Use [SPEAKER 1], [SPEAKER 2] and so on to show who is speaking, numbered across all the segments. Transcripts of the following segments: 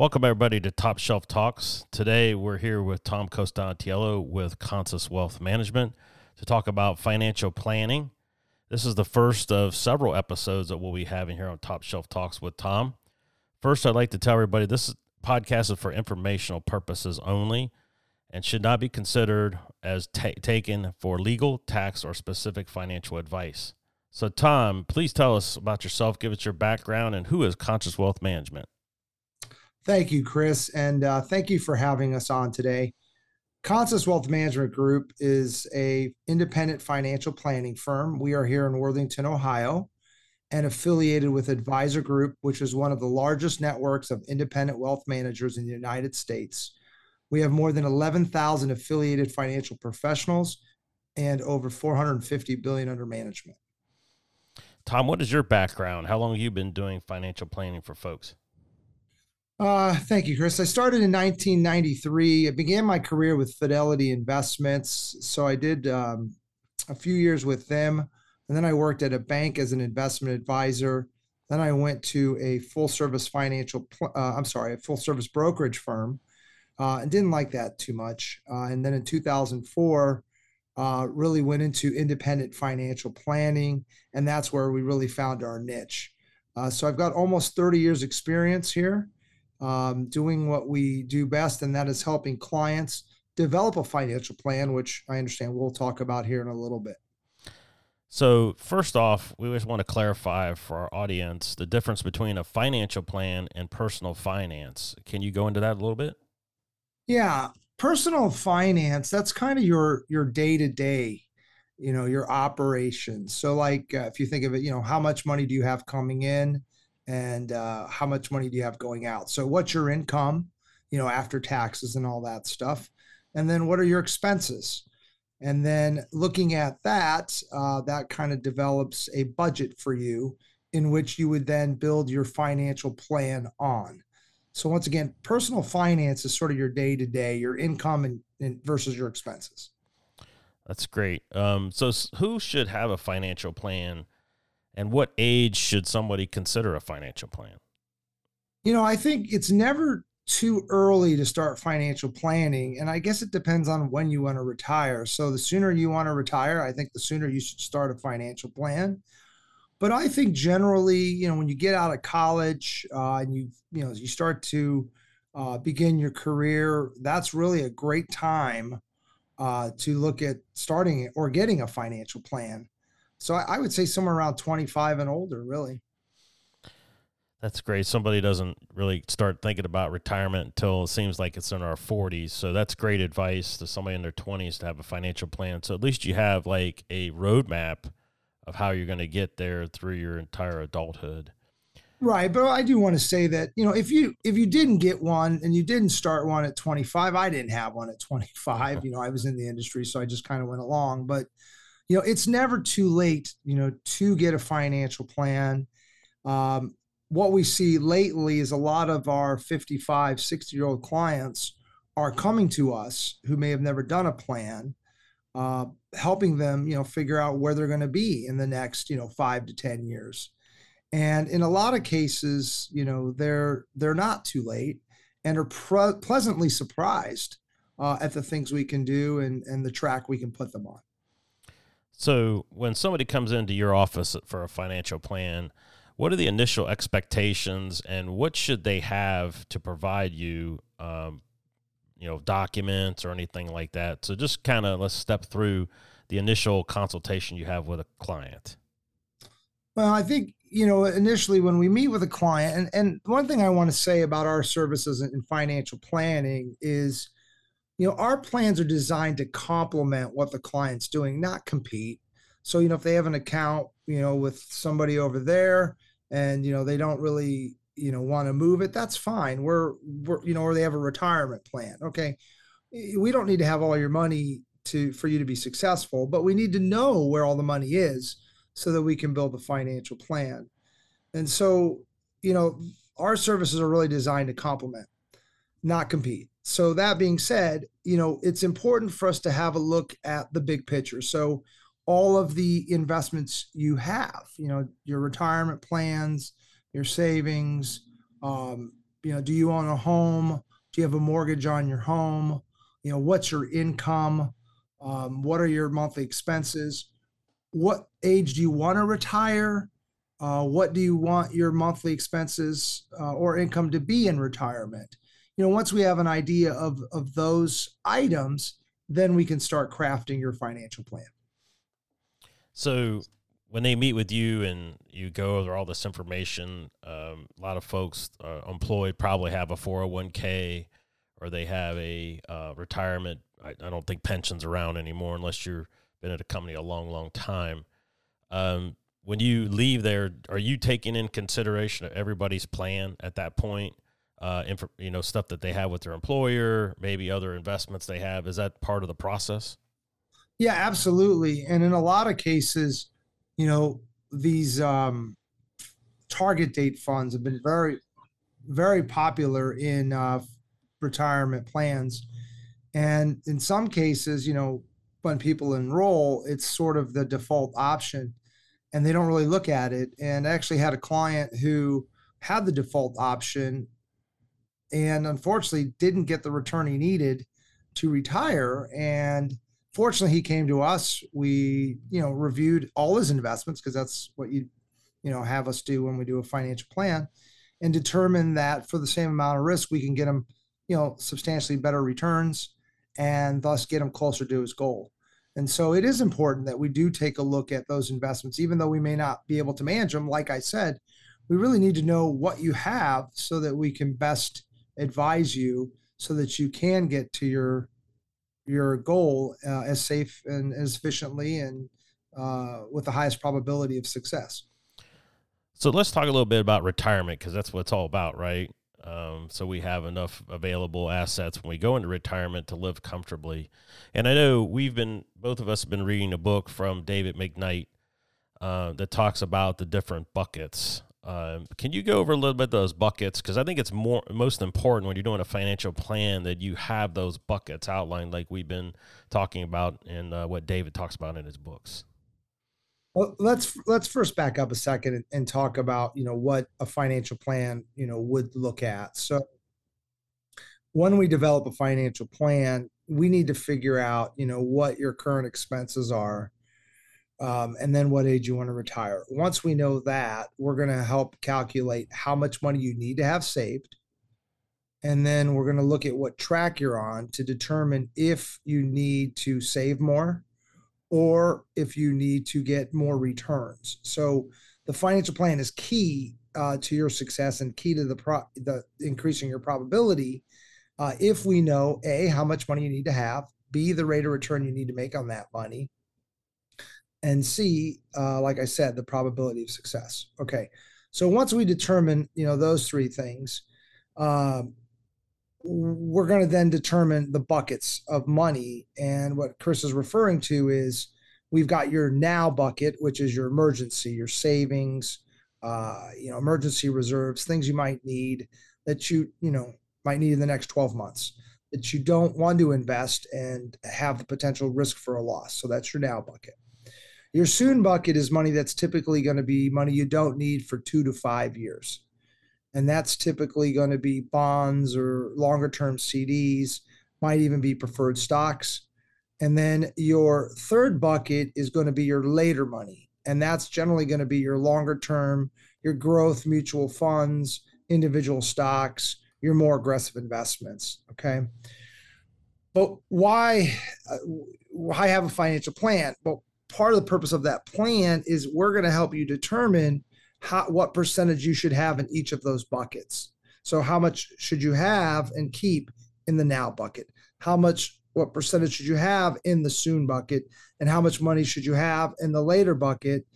[SPEAKER 1] Welcome, everybody, to Top Shelf Talks. Today, we're here with Tom Costantiello with Consus Wealth Management to talk about financial planning. This is the first of several episodes that we'll be having here on Top Shelf Talks with Tom. First, I'd like to tell everybody this podcast is for informational purposes only and should not be considered as ta- taken for legal, tax, or specific financial advice. So, Tom, please tell us about yourself, give us your background, and who is Consus Wealth Management?
[SPEAKER 2] Thank you, Chris, and uh, thank you for having us on today. Consus Wealth Management Group is a independent financial planning firm. We are here in Worthington, Ohio, and affiliated with Advisor Group, which is one of the largest networks of independent wealth managers in the United States. We have more than 11,000 affiliated financial professionals and over 450 billion under management.
[SPEAKER 1] Tom, what is your background? How long have you been doing financial planning for folks?
[SPEAKER 2] Uh, thank you, Chris. I started in 1993. I began my career with Fidelity Investments. So I did um, a few years with them. And then I worked at a bank as an investment advisor. Then I went to a full service financial, uh, I'm sorry, a full service brokerage firm uh, and didn't like that too much. Uh, and then in 2004, uh, really went into independent financial planning. And that's where we really found our niche. Uh, so I've got almost 30 years experience here um, doing what we do best, and that is helping clients develop a financial plan, which I understand we'll talk about here in a little bit.
[SPEAKER 1] So, first off, we just want to clarify for our audience the difference between a financial plan and personal finance. Can you go into that a little bit?
[SPEAKER 2] Yeah, personal finance, that's kind of your your day-to-day, you know, your operations. So like uh, if you think of it, you know, how much money do you have coming in? And uh, how much money do you have going out. So what's your income, you know, after taxes and all that stuff, and then what are your expenses, and then looking at that, uh, that kind of develops a budget for you in which you would then build your financial plan on. So once again, personal finance is sort of your day to day, your income and, and, versus your expenses.
[SPEAKER 1] That's great. Um, so who should have a financial plan? And what age should somebody consider a financial plan?
[SPEAKER 2] You know, I think it's never too early to start financial planning. And I guess it depends on when you want to retire. So the sooner you want to retire, I think the sooner you should start a financial plan. But I think generally, you know, when you get out of college uh, and you, you know, you start to uh, begin your career, that's really a great time uh, to look at starting or getting a financial plan. So I, I would say somewhere around 25 and older, really.
[SPEAKER 1] That's great. Somebody doesn't really start thinking about retirement until it seems like it's in our 40s. So that's great advice to somebody in their 20s to have a financial plan. So at least you have like a roadmap of how you're going to get there through your entire adulthood.
[SPEAKER 2] Right, but I do want to say that you know if you if you didn't get one and you didn't start one at 25, I didn't have one at 25. You know, I was in the industry, so I just kind of went along. But you know, it's never too late, you know, to get a financial plan. Um, what we see lately is a lot of our 55, 60 year old clients are coming to us who may have never done a plan, uh, helping them, you know, figure out where they're going to be in the next, you know, five to 10 years. And in a lot of cases, you know, they're they're not too late and are pre- pleasantly surprised uh, at the things we can do and and the track we can put them on.
[SPEAKER 1] So, when somebody comes into your office for a financial plan, what are the initial expectations, and what should they have to provide you? Um, you know, documents or anything like that. So, just kind of let's step through the initial consultation you have with a client.
[SPEAKER 2] Well, I think you know initially when we meet with a client, and, and one thing I want to say about our services in financial planning is you know, our plans are designed to complement what the client's doing, not compete. So, you know, if they have an account, you know, with somebody over there and, you know, they don't really, you know, want to move it, that's fine. We're, we're, you know, or they have a retirement plan. Okay. We don't need to have all your money to, for you to be successful, but we need to know where all the money is so that we can build a financial plan. And so, you know, our services are really designed to complement, not compete so that being said, you know, it's important for us to have a look at the big picture. So all of the investments you have, you know, your retirement plans, your savings, um, you know, do you own a home? Do you have a mortgage on your home? You know, what's your income? Um, what are your monthly expenses? What age do you want to retire? Uh, what do you want your monthly expenses uh, or income to be in retirement? You know, once we have an idea of of those items, then we can start crafting your financial plan.
[SPEAKER 1] So, when they meet with you and you go over all this information, um, a lot of folks uh, employed probably have a 401k or they have a uh, retirement. I, I, don't think pensions around anymore unless you've been at a company a long, long time. Um, when you leave there, are you taking in consideration of everybody's plan at that point? Uh, inf- you know, stuff that they have with their employer, maybe other investments they have. Is that part of the process?
[SPEAKER 2] Yeah, absolutely. And in a lot of cases, you know, these um, target date funds have been very, very popular in uh, retirement plans. And in some cases, you know, when people enroll, it's sort of the default option and they don't really look at it. And I actually had a client who had the default option and unfortunately didn't get the return he needed to retire. And fortunately, he came to us. We, you know, reviewed all his investments because that's what you, you know, have us do when we do a financial plan and determine that for the same amount of risk, we can get him, you know, substantially better returns and thus get him closer to his goal. And so it is important that we do take a look at those investments, even though we may not be able to manage them. Like I said, we really need to know what you have so that we can best advise you so that you can get to your your goal uh, as safe and as efficiently and uh, with the highest probability of success.
[SPEAKER 1] So let's talk a little bit about retirement because that's what it's all about, right? Um, so we have enough available assets when we go into retirement to live comfortably. And I know we've been both of us have been reading a book from David McKnight uh, that talks about the different buckets. Um, can you go over a little bit those buckets? Because I think it's more most important when you're doing a financial plan that you have those buckets outlined, like we've been talking about, and uh, what David talks about in his books.
[SPEAKER 2] Well, let's let's first back up a second and, and talk about you know what a financial plan you know would look at. So when we develop a financial plan, we need to figure out you know what your current expenses are, um, and then what age you want to retire. Once we know that, we're going to help calculate how much money you need to have saved, and then we're going to look at what track you're on to determine if you need to save more or if you need to get more returns. So the financial plan is key uh, to your success and key to the pro- the increasing your probability. Uh, if we know a how much money you need to have, b the rate of return you need to make on that money, and c uh, like I said the probability of success. Okay, so once we determine you know those three things, um, we're going to then determine the buckets of money. And what Chris is referring to is we've got your now bucket, which is your emergency, your savings, uh, you know, emergency reserves, things you might need that you, you know, might need in the next 12 months that you don't want to invest and have the potential risk for a loss. So that's your now bucket. Your soon bucket is money that's typically going to be money you don't need for two to five years and that's typically going to be bonds or longer term CDs, might even be preferred stocks. And then your third bucket is going to be your later money, and that's generally going to be your longer term, your growth mutual funds, individual stocks, your more aggressive investments. Okay. But why, uh, why have a financial plan? Well, part of the purpose of that plan is we're going to help you determine how, what percentage you should have in each of those buckets. So how much should you have and keep in the now bucket? How much what percentage should you have in the soon bucket and how much money should you have in the later bucket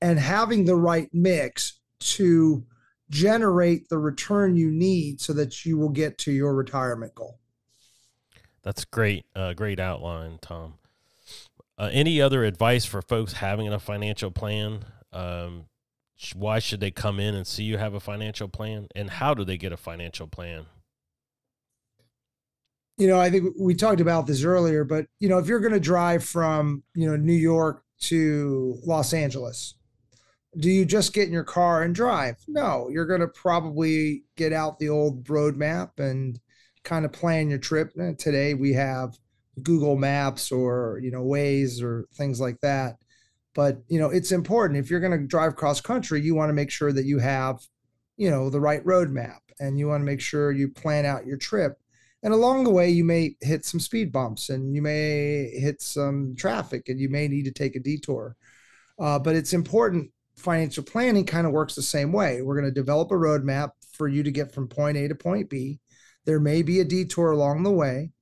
[SPEAKER 2] and having the right mix to generate the return you need so that you will get to your retirement goal.
[SPEAKER 1] That's great. Uh, great outline, Tom. Uh, any other advice for folks having a financial plan? Um, why should they come in and see you have a financial plan and how do they get a financial plan
[SPEAKER 2] you know i think we talked about this earlier but you know if you're going to drive from you know new york to los angeles do you just get in your car and drive? No, you're going to probably get out the old roadmap and kind of plan your trip. Today we have Google Maps or, you know, Waze or things like that. But, you know, it's important if you're going to drive cross country, you want to make sure that you have, you know, the right roadmap and you want to make sure you plan out your trip. And along the way, you may hit some speed bumps and you may hit some traffic and you may need to take a detour. Uh, but it's important financial planning kind of works the same way. We're going to develop a roadmap for you to get from point A to point B. There may be a detour along the way,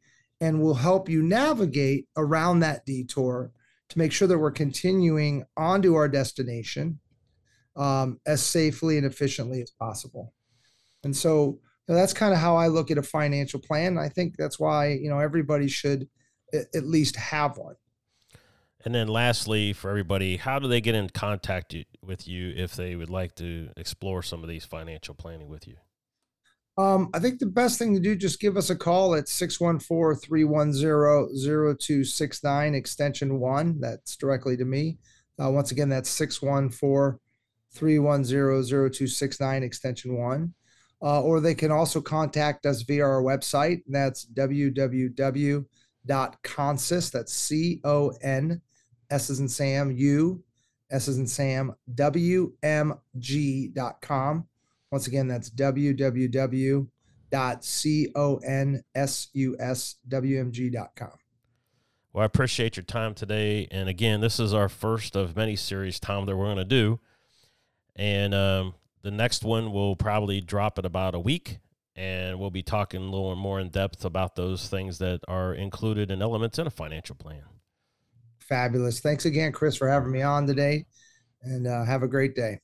[SPEAKER 2] and we'll help you navigate around that detour to make sure that we're continuing onto our destination um, as safely and efficiently as possible. And so you know, that's kind of how I look at a financial plan. I think that's why you know everybody should at least have one.
[SPEAKER 1] And then lastly, for everybody, how do they get in contact with you if they would like to explore some of these financial planning with you?
[SPEAKER 2] Um, I think the best thing to do, just give us a call at 614-310-0269, extension one. That's directly to me. Uh, once again, that's 614-310-0269, extension one. Uh, or they can also contact us via our website. That's www.consus, that's C-O-N S is in Sam, U, S is in Sam, WMG.com. Once again, that's www.consuswmg.com.
[SPEAKER 1] Well, I appreciate your time today. And again, this is our first of many series, Tom, that we're going to do. And um, the next one will probably drop in about a week. And we'll be talking a little more in depth about those things that are included in elements in a financial plan.
[SPEAKER 2] Fabulous. Thanks again, Chris, for having me on today. And uh, have a great day.